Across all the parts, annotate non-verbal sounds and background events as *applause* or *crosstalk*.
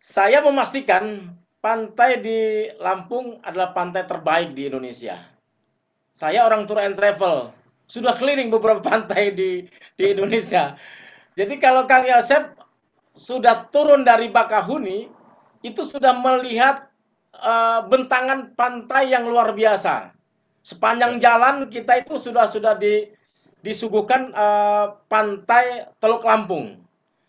Saya memastikan pantai di Lampung adalah pantai terbaik di Indonesia. Saya orang tour and travel, sudah keliling beberapa *laughs* pantai di di Indonesia. Jadi kalau Kang Yosep sudah turun dari Bakahuni, itu sudah melihat uh, bentangan pantai yang luar biasa. Sepanjang jalan kita itu sudah sudah di, disuguhkan uh, pantai Teluk Lampung.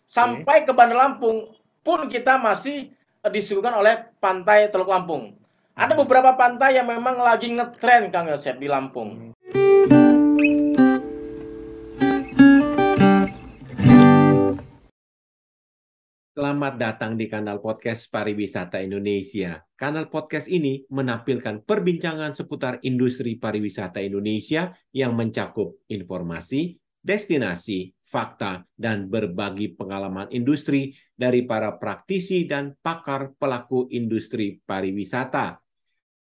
Sampai ke Bandar Lampung pun kita masih uh, disuguhkan oleh pantai Teluk Lampung. Ada beberapa pantai yang memang lagi ngetren Kang Yosep di Lampung. Selamat datang di kanal podcast Pariwisata Indonesia. Kanal podcast ini menampilkan perbincangan seputar industri pariwisata Indonesia yang mencakup informasi, destinasi, fakta, dan berbagi pengalaman industri dari para praktisi dan pakar pelaku industri pariwisata.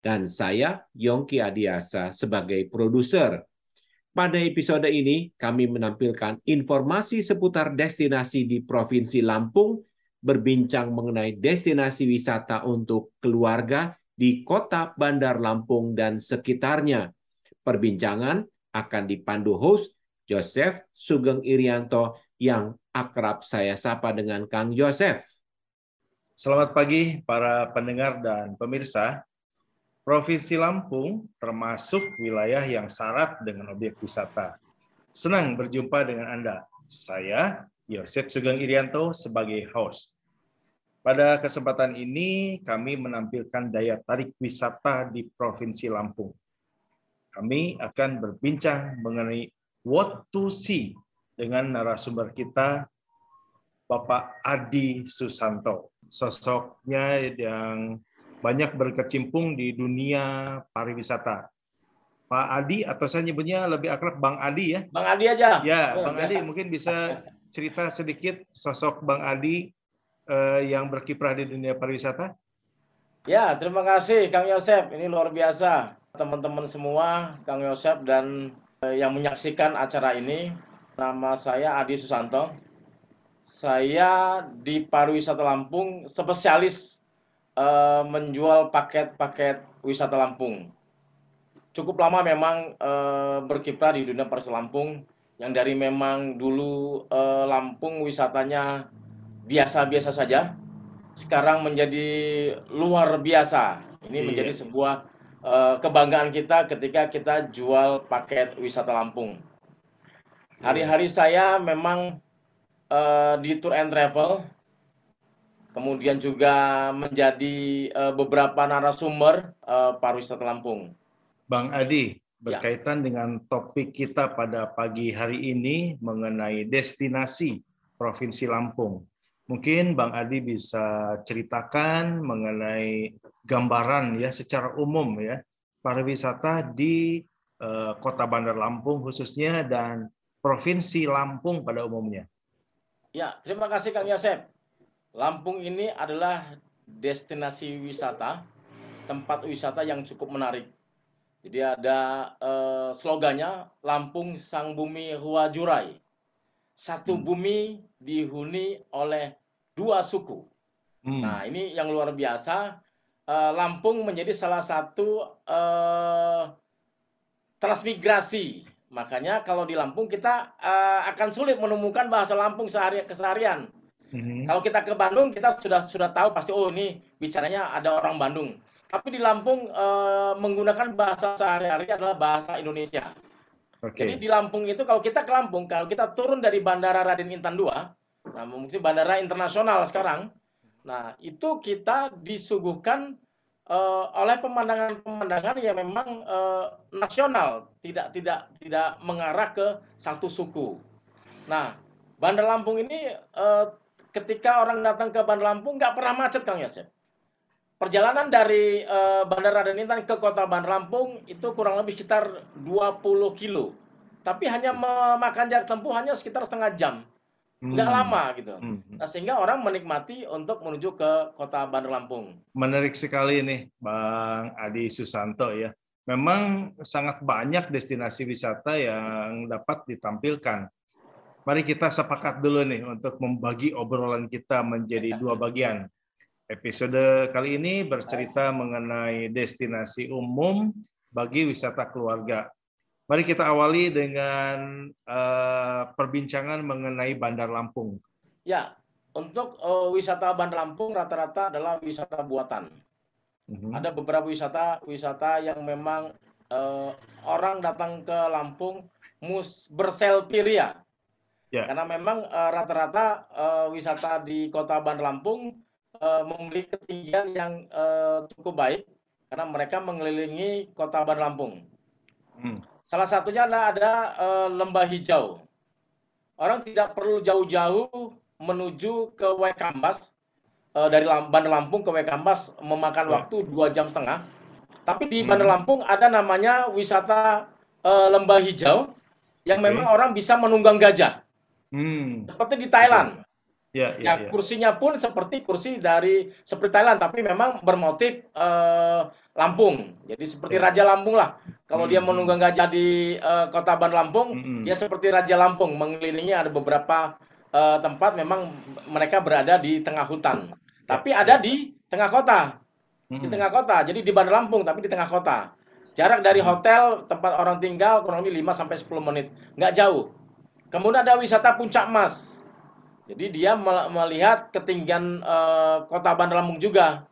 Dan saya, Yongki Adiasa, sebagai produser. Pada episode ini, kami menampilkan informasi seputar destinasi di Provinsi Lampung, berbincang mengenai destinasi wisata untuk keluarga di kota Bandar Lampung dan sekitarnya. Perbincangan akan dipandu host Joseph Sugeng Irianto yang akrab saya sapa dengan Kang Joseph. Selamat pagi para pendengar dan pemirsa. Provinsi Lampung termasuk wilayah yang syarat dengan objek wisata. Senang berjumpa dengan Anda. Saya Yosef Sugeng Irianto sebagai host. Pada kesempatan ini kami menampilkan daya tarik wisata di Provinsi Lampung. Kami akan berbincang mengenai what to see dengan narasumber kita Bapak Adi Susanto. Sosoknya yang banyak berkecimpung di dunia pariwisata. Pak Adi atau saya nyebutnya lebih akrab Bang Adi ya? Bang Adi aja. Ya, Bang Adi mungkin bisa cerita sedikit sosok Bang Adi eh, yang berkiprah di dunia pariwisata. Ya, terima kasih Kang Yosep. Ini luar biasa. Teman-teman semua, Kang Yosep dan yang menyaksikan acara ini. Nama saya Adi Susanto. Saya di pariwisata Lampung spesialis eh, menjual paket-paket wisata Lampung cukup lama memang e, berkiprah di dunia pariwisata Lampung yang dari memang dulu e, Lampung wisatanya biasa-biasa saja sekarang menjadi luar biasa. Ini iya. menjadi sebuah e, kebanggaan kita ketika kita jual paket wisata Lampung. Hari-hari saya memang e, di tour and travel kemudian juga menjadi uh, beberapa narasumber uh, pariwisata Lampung. Bang Adi, ya. berkaitan ya. dengan topik kita pada pagi hari ini mengenai destinasi Provinsi Lampung. Mungkin Bang Adi bisa ceritakan mengenai gambaran ya secara umum ya pariwisata di uh, Kota Bandar Lampung khususnya dan Provinsi Lampung pada umumnya. Ya, terima kasih Kang Yosep. Lampung ini adalah destinasi wisata, tempat wisata yang cukup menarik jadi ada uh, slogannya Lampung Sang Bumi Hua Jurai. Satu hmm. bumi dihuni oleh dua suku. Hmm. Nah, ini yang luar biasa. Uh, Lampung menjadi salah satu uh, transmigrasi. Makanya kalau di Lampung kita uh, akan sulit menemukan bahasa Lampung sehari keseharian. Hmm. Kalau kita ke Bandung kita sudah sudah tahu pasti oh ini bicaranya ada orang Bandung. Tapi di Lampung e, menggunakan bahasa sehari-hari adalah bahasa Indonesia. Okay. Jadi di Lampung itu kalau kita ke Lampung, kalau kita turun dari Bandara Raden Intan II, nah mungkin bandara internasional sekarang, nah itu kita disuguhkan e, oleh pemandangan-pemandangan yang memang e, nasional, tidak tidak tidak mengarah ke satu suku. Nah, Bandar Lampung ini e, ketika orang datang ke Bandar Lampung nggak pernah macet Kang Yosef. Perjalanan dari uh, Bandara Raden Intan ke kota Bandar Lampung itu kurang lebih sekitar 20 kilo. Tapi hanya memakan jarak tempuh hanya sekitar setengah jam. Nggak hmm. lama gitu. Hmm. Nah, sehingga orang menikmati untuk menuju ke kota Bandar Lampung. Menarik sekali nih Bang Adi Susanto ya. Memang sangat banyak destinasi wisata yang dapat ditampilkan. Mari kita sepakat dulu nih untuk membagi obrolan kita menjadi *laughs* dua bagian. Episode kali ini bercerita mengenai destinasi umum bagi wisata keluarga. Mari kita awali dengan uh, perbincangan mengenai Bandar Lampung. Ya, untuk uh, wisata Bandar Lampung rata-rata adalah wisata buatan. Mm-hmm. Ada beberapa wisata wisata yang memang uh, orang datang ke Lampung mus berselfie Yeah. Karena memang rata-rata uh, wisata di kota Bandar Lampung uh, memiliki ketinggian yang uh, cukup baik karena mereka mengelilingi kota Bandar Lampung. Hmm. Salah satunya adalah ada uh, lembah hijau. Orang tidak perlu jauh-jauh menuju ke Waikambas uh, dari Bandar Lampung ke Waikambas memakan ya. waktu dua jam setengah. Tapi di hmm. Bandar Lampung ada namanya wisata uh, lembah hijau yang memang okay. orang bisa menunggang gajah. Hmm. Seperti di Thailand. Ya, ya, ya, kursinya pun seperti kursi dari seperti Thailand, tapi memang bermotif uh, Lampung. Jadi seperti ya. Raja Lampung lah. Kalau hmm. dia menunggang gajah di uh, kota Bandar Lampung, hmm. dia seperti Raja Lampung. Mengelilingi ada beberapa uh, tempat memang mereka berada di tengah hutan. Tapi ada di tengah kota. Hmm. Di tengah kota. Jadi di Bandar Lampung tapi di tengah kota. Jarak dari hotel tempat orang tinggal kurang lebih 5 sampai 10 menit. Nggak jauh. Kemudian ada wisata Puncak Mas jadi dia melihat ketinggian uh, kota Bandar Lampung juga.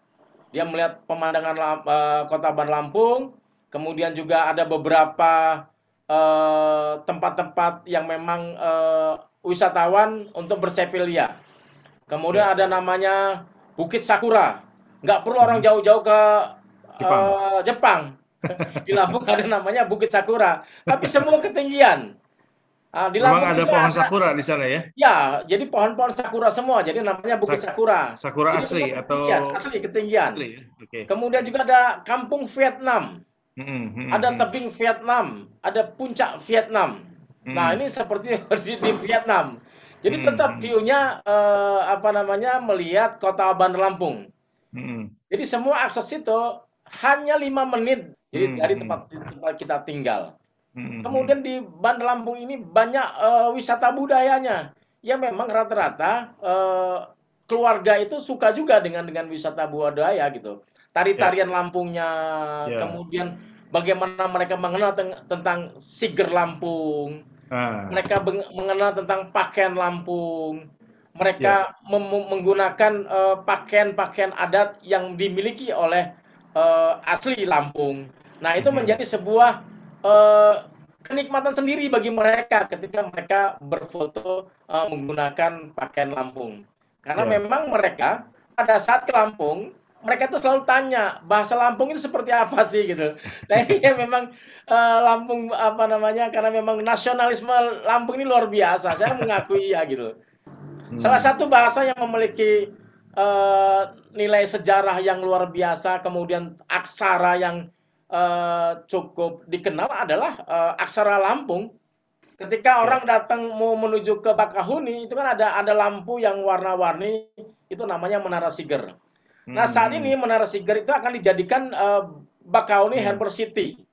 Dia melihat pemandangan uh, kota Bandar Lampung, kemudian juga ada beberapa eh, tempat-tempat yang memang uh, wisatawan untuk bersepilia. Kemudian ya. ada namanya Bukit Sakura. Nggak perlu orang jauh-jauh ke Jepang. Uh, Jepang. *laughs* Di Lampung ada namanya Bukit Sakura. Tapi semua ketinggian. Ah, di Lampung Memang ada pohon ada, sakura di sana ya? Ya, jadi pohon-pohon sakura semua. Jadi namanya Bukit Sakura. Sakura jadi asli atau ketinggian, asli ketinggian. Asli. Ya? Okay. Kemudian juga ada kampung Vietnam. Hmm, hmm, ada tebing Vietnam, ada puncak Vietnam. Hmm. Nah, ini seperti *laughs* di, di Vietnam. Jadi hmm. tetap view-nya eh, apa namanya melihat kota Bandar Lampung. Hmm. Jadi semua akses itu hanya lima menit. Jadi hmm. dari tempat, tempat kita tinggal. Hmm. Kemudian di Bandar Lampung ini banyak uh, wisata budayanya. Ya memang rata-rata uh, keluarga itu suka juga dengan dengan wisata budaya gitu. Tari-tarian yeah. Lampungnya, yeah. kemudian bagaimana mereka mengenal tentang siger Lampung. Ah. Mereka mengenal tentang pakaian Lampung. Mereka yeah. menggunakan uh, pakaian-pakaian adat yang dimiliki oleh uh, asli Lampung. Nah, itu hmm. menjadi sebuah uh, kenikmatan sendiri bagi mereka ketika mereka berfoto uh, menggunakan pakaian Lampung. Karena yeah. memang mereka pada saat ke Lampung, mereka tuh selalu tanya bahasa Lampung itu seperti apa sih gitu. Nah ini ya memang uh, Lampung apa namanya karena memang nasionalisme Lampung ini luar biasa. Saya mengakui ya gitu. Hmm. Salah satu bahasa yang memiliki uh, nilai sejarah yang luar biasa, kemudian aksara yang uh, cukup dikenal adalah uh, aksara Lampung. Ketika ya. orang datang mau menuju ke Bakahuni, itu kan ada ada lampu yang warna-warni, itu namanya Menara Siger. Nah, saat hmm. ini Menara Siger itu akan dijadikan uh, Bakahuni hmm. Harbor City.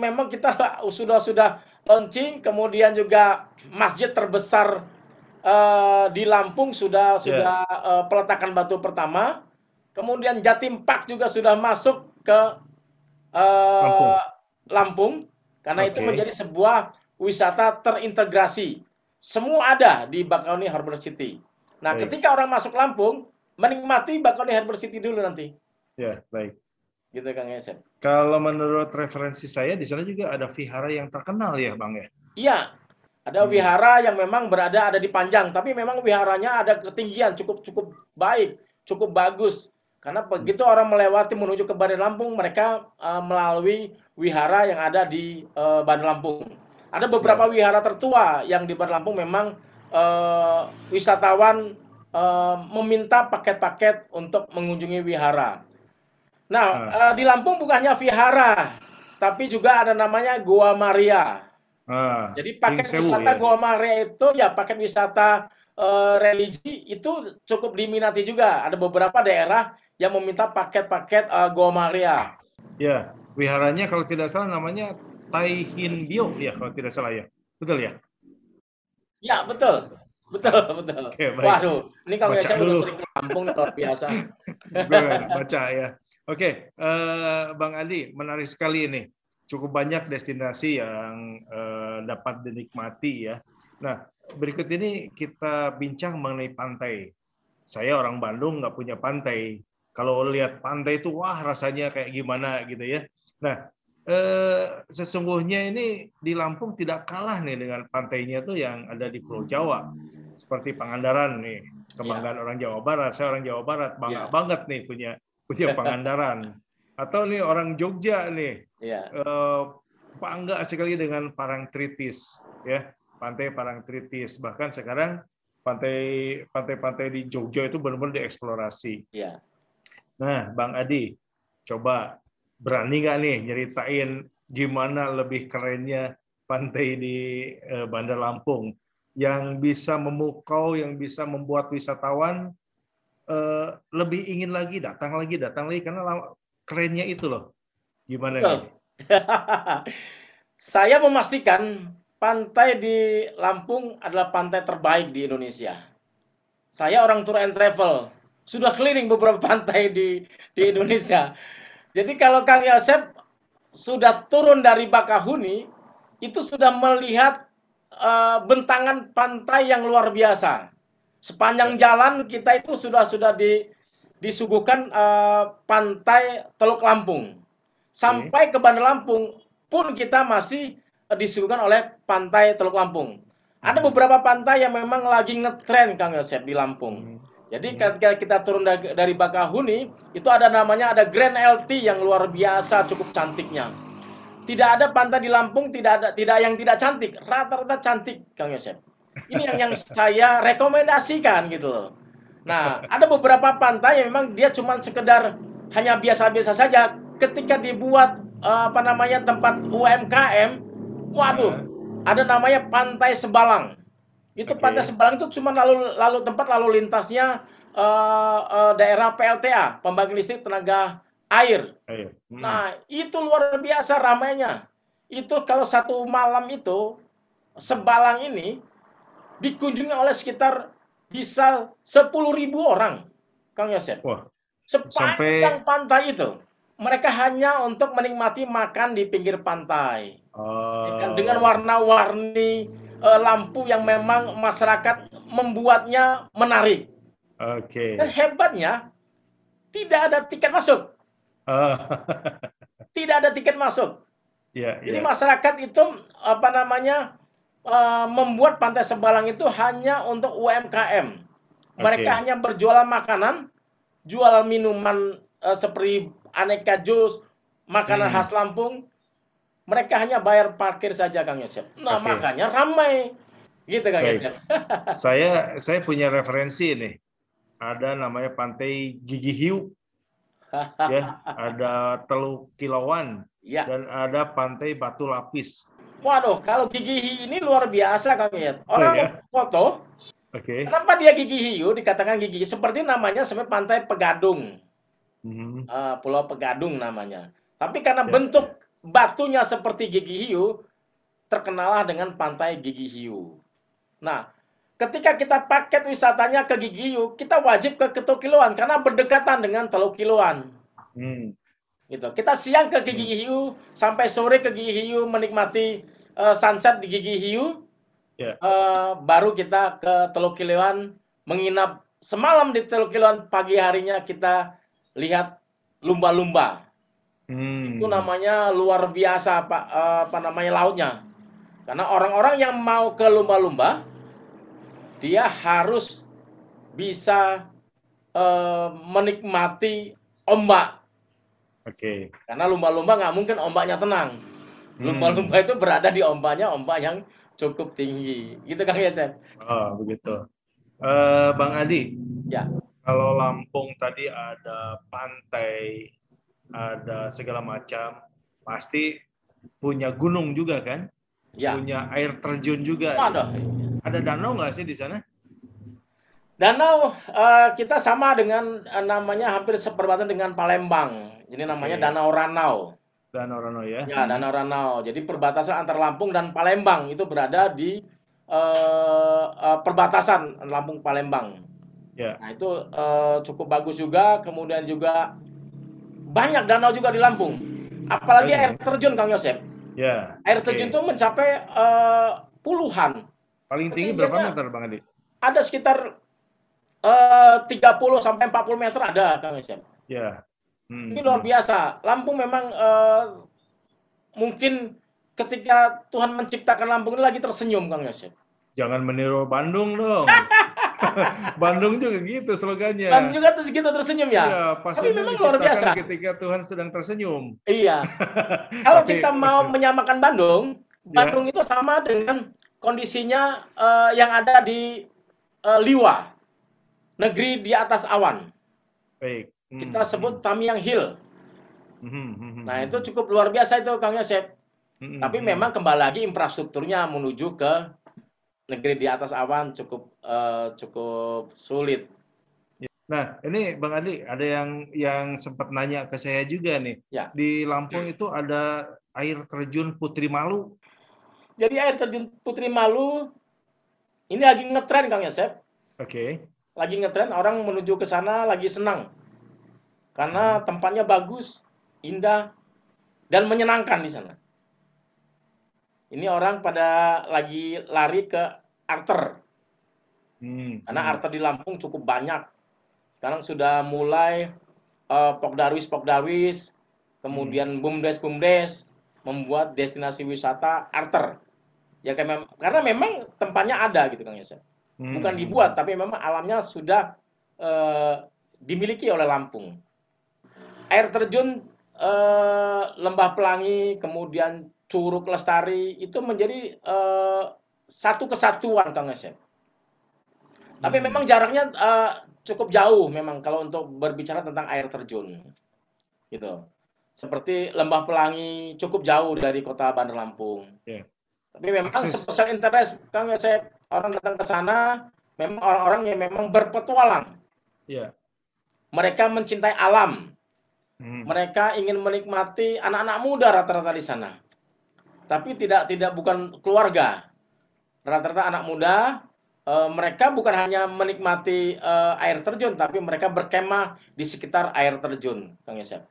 Yang memang kita *laughs* sudah sudah launching, kemudian juga masjid terbesar uh, di Lampung sudah ya. sudah uh, peletakan batu pertama. Kemudian Jatim Park juga sudah masuk ke uh, Lampung. Lampung karena okay. itu menjadi sebuah wisata terintegrasi. Semua ada di Bakauni Harbor City. Nah, baik. ketika orang masuk Lampung, menikmati Bakauni Harbor City dulu nanti. Ya, baik. Gitu Kang Yesep. Kalau menurut referensi saya di sana juga ada vihara yang terkenal ya, Bang ya? Iya. Ada hmm. wihara yang memang berada ada di Panjang, tapi memang wiharanya ada ketinggian cukup cukup baik, cukup bagus. Karena begitu orang melewati menuju ke Bandar Lampung, mereka uh, melalui wihara yang ada di uh, Bandar Lampung. Ada beberapa ya. wihara tertua yang di Bandar Lampung memang uh, wisatawan uh, meminta paket-paket untuk mengunjungi wihara. Nah, uh. Uh, di Lampung bukannya wihara, tapi juga ada namanya Goa Maria. Uh, Jadi paket sewu, wisata ya. Goa Maria itu ya paket wisata uh, religi itu cukup diminati juga. Ada beberapa daerah yang meminta paket-paket uh, Goa Maria. Ya, wiharanya kalau tidak salah namanya Tai Hin Bio ya kalau tidak salah ya. Betul ya? Ya, betul. Betul, betul. Oke, baik. Waduh, ini kalau saya udah sering ke Lampung luar biasa. *laughs* baca ya. Oke, uh, Bang Andi, menarik sekali ini. Cukup banyak destinasi yang uh, dapat dinikmati ya. Nah, berikut ini kita bincang mengenai pantai. Saya orang Bandung nggak punya pantai. Kalau lihat pantai itu wah rasanya kayak gimana gitu ya. Nah, eh, sesungguhnya ini di Lampung tidak kalah nih dengan pantainya tuh yang ada di Pulau Jawa seperti Pangandaran nih kebanggaan ya. orang Jawa Barat saya orang Jawa Barat bangga ya. banget nih punya punya Pangandaran atau nih orang Jogja nih ya. eh, bangga sekali dengan Parangtritis ya pantai Parangtritis bahkan sekarang pantai pantai-pantai di Jogja itu benar-benar dieksplorasi. Ya. Nah, Bang Adi, coba berani nggak nih nyeritain gimana lebih kerennya pantai di eh, Bandar Lampung yang bisa memukau, yang bisa membuat wisatawan eh, lebih ingin lagi datang lagi, datang lagi karena kerennya itu loh. Gimana nih? *laughs* Saya memastikan pantai di Lampung adalah pantai terbaik di Indonesia. Saya orang tour and travel, sudah keliling beberapa *laughs* pantai di di Indonesia. Jadi kalau Kang Yosep sudah turun dari Bakahuni, itu sudah melihat uh, bentangan pantai yang luar biasa. Sepanjang ya. jalan kita itu sudah sudah di, disuguhkan uh, pantai Teluk Lampung. Sampai ke Bandar Lampung pun kita masih uh, disuguhkan oleh pantai Teluk Lampung. Ada hmm. beberapa pantai yang memang lagi ngetren Kang Yosep di Lampung. Hmm. Jadi ketika kita turun dari Bakahuni, itu ada namanya ada Grand LT yang luar biasa cukup cantiknya. Tidak ada pantai di Lampung tidak ada tidak yang tidak cantik, rata-rata cantik Kang Yosep. Ini yang yang saya rekomendasikan gitu loh. Nah, ada beberapa pantai yang memang dia cuma sekedar hanya biasa-biasa saja. Ketika dibuat apa namanya tempat UMKM, waduh, ada namanya Pantai Sebalang. Itu okay. Pantai Sebalang itu cuma lalu lalu tempat lalu lintasnya uh, uh, daerah PLTA, pembangkit listrik tenaga air. air. Hmm. Nah, itu luar biasa ramainya. Itu kalau satu malam itu Sebalang ini dikunjungi oleh sekitar bisa 10.000 orang, Kang Yosef. Wah. Sepanjang sampai... pantai itu mereka hanya untuk menikmati makan di pinggir pantai. Oh. Dengan warna-warni uh, lampu yang memang masyarakat membuatnya menarik. Oke. Okay. Dan hebatnya tidak ada tiket masuk. Oh. tidak ada tiket masuk. Yeah, *laughs* yeah. Jadi masyarakat itu apa namanya uh, membuat Pantai Sebalang itu hanya untuk UMKM. Mereka okay. hanya berjualan makanan, jualan minuman uh, seperti aneka jus, makanan hmm. khas Lampung, mereka hanya bayar parkir saja Kang Yosef. Nah, okay. makanya ramai. Gitu Kang Yosef. *laughs* saya saya punya referensi nih. Ada namanya Pantai Gigi Hiu. *laughs* ya, ada Teluk Kilauan ya. dan ada Pantai Batu Lapis. Waduh, kalau Gigi Hiu ini luar biasa Kang Yosef. Orang oh, ya? foto Oke. Okay. Kenapa dia gigi hiu dikatakan gigi? Seperti namanya seperti pantai Pegadung. Mm -hmm. uh, Pulau Pegadung namanya. Tapi karena yeah. bentuk batunya seperti gigi hiu, terkenalah dengan pantai gigi hiu. Nah, ketika kita paket wisatanya ke gigi hiu, kita wajib ke Ketukiluan karena berdekatan dengan Teluk Kiluan. Hmm. Gitu. Kita siang ke gigi hmm. hiu, sampai sore ke gigi hiu menikmati uh, sunset di gigi hiu. Yeah. Ya. Uh, baru kita ke Teluk Kiluan menginap semalam di Teluk Kiluan, pagi harinya kita lihat lumba-lumba. Hmm. Itu namanya luar biasa Pak uh, apa namanya lautnya. Karena orang-orang yang mau ke lumba-lumba dia harus bisa uh, menikmati ombak. Oke. Okay. Karena lumba-lumba nggak mungkin ombaknya tenang. Lumba-lumba hmm. itu berada di ombaknya ombak yang cukup tinggi. Gitu Kang Yesef. Oh, begitu. Uh, Bang Adi. Ya. Kalau Lampung tadi ada pantai, ada segala macam, pasti punya gunung juga kan? Ya. Punya air terjun juga. Ada. Ada danau nggak sih di sana? Danau uh, kita sama dengan uh, namanya hampir seperbatasan dengan Palembang. Jadi namanya okay. Danau Ranau. Danau Ranau ya. Ya, Danau Ranau. Jadi perbatasan antara Lampung dan Palembang itu berada di uh, uh, perbatasan Lampung Palembang. Yeah. Nah itu uh, cukup bagus juga. Kemudian juga banyak danau juga di Lampung. Apalagi air terjun Kang Yosep. Ya. Air terjun itu mencapai uh, puluhan. Paling tinggi berapa meter Bang Adi? Ada sekitar uh, 30 sampai 40 meter ada Kang Yosep. Ya. Hmm. Ini luar biasa. Lampung memang uh, mungkin ketika Tuhan menciptakan Lampung ini lagi tersenyum Kang Yosep. Jangan meniru Bandung dong. *laughs* *laughs* Bandung juga gitu slogannya. Bandung juga terus gitu tersenyum ya. Iya, Tapi memang luar biasa. Ketika Tuhan sedang tersenyum. Iya. *laughs* Kalau Tapi, kita mau menyamakan Bandung, ya. Bandung ya. itu sama dengan kondisinya uh, yang ada di uh, Liwa, negeri di atas awan. Baik. Hmm. Kita sebut Tamiang Hill. Hmm, hmm, hmm nah itu cukup luar biasa itu Kang Yosef. Hmm, Tapi memang kembali lagi infrastrukturnya menuju ke negeri di atas awan cukup uh, cukup sulit. Nah, ini Bang Adi, ada yang yang sempat nanya ke saya juga nih. Ya. Di Lampung itu ada air terjun Putri Malu. Jadi air terjun Putri Malu ini lagi ngetren Kang Yosep. Oke. Okay. Lagi ngetren, orang menuju ke sana lagi senang. Karena tempatnya bagus, indah, dan menyenangkan di sana. Ini orang pada lagi lari ke arter. Hmm. Karena hmm. arter di Lampung cukup banyak. Sekarang sudah mulai uh, pokdarwis pokdarwis, kemudian hmm. bumdes bumdes membuat destinasi wisata arter. Ya karena memang tempatnya ada gitu Kang Yosef. Hmm. Bukan dibuat tapi memang alamnya sudah uh, dimiliki oleh Lampung. Air terjun uh, Lembah Pelangi, kemudian Curug Lestari itu menjadi uh, satu kesatuan Kang Asep. Tapi hmm. memang jaraknya uh, cukup jauh memang kalau untuk berbicara tentang air terjun. Gitu. Seperti Lembah Pelangi cukup jauh dari kota Bandar Lampung. Yeah. Tapi memang special interest Kang Asep orang datang ke sana memang orang-orang yang memang berpetualang. Yeah. Mereka mencintai alam. Hmm. Mereka ingin menikmati anak-anak muda rata-rata di sana tapi tidak tidak bukan keluarga. Rata-rata anak muda e, mereka bukan hanya menikmati e, air terjun tapi mereka berkemah di sekitar air terjun, Kang Yosef.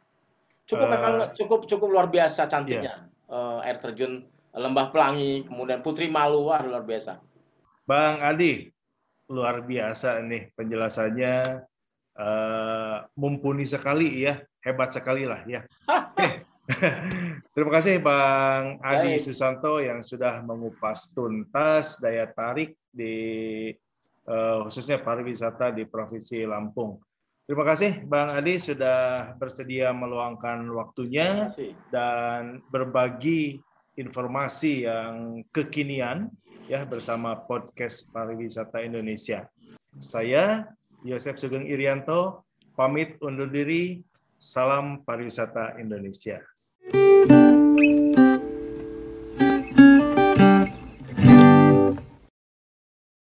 Cukup uh, memang cukup cukup luar biasa cantiknya yeah. e, air terjun Lembah Pelangi, kemudian Putri Malu, wah luar biasa. Bang Adi, luar biasa nih penjelasannya uh, mumpuni sekali ya, hebat sekali lah ya. *laughs* Oke, *laughs* Terima kasih Bang Adi Baik. Susanto yang sudah mengupas tuntas daya tarik di uh, khususnya pariwisata di Provinsi Lampung. Terima kasih Bang Adi sudah bersedia meluangkan waktunya dan berbagi informasi yang kekinian ya bersama podcast pariwisata Indonesia. Saya Yosef Sugeng Irianto pamit undur diri. Salam pariwisata Indonesia.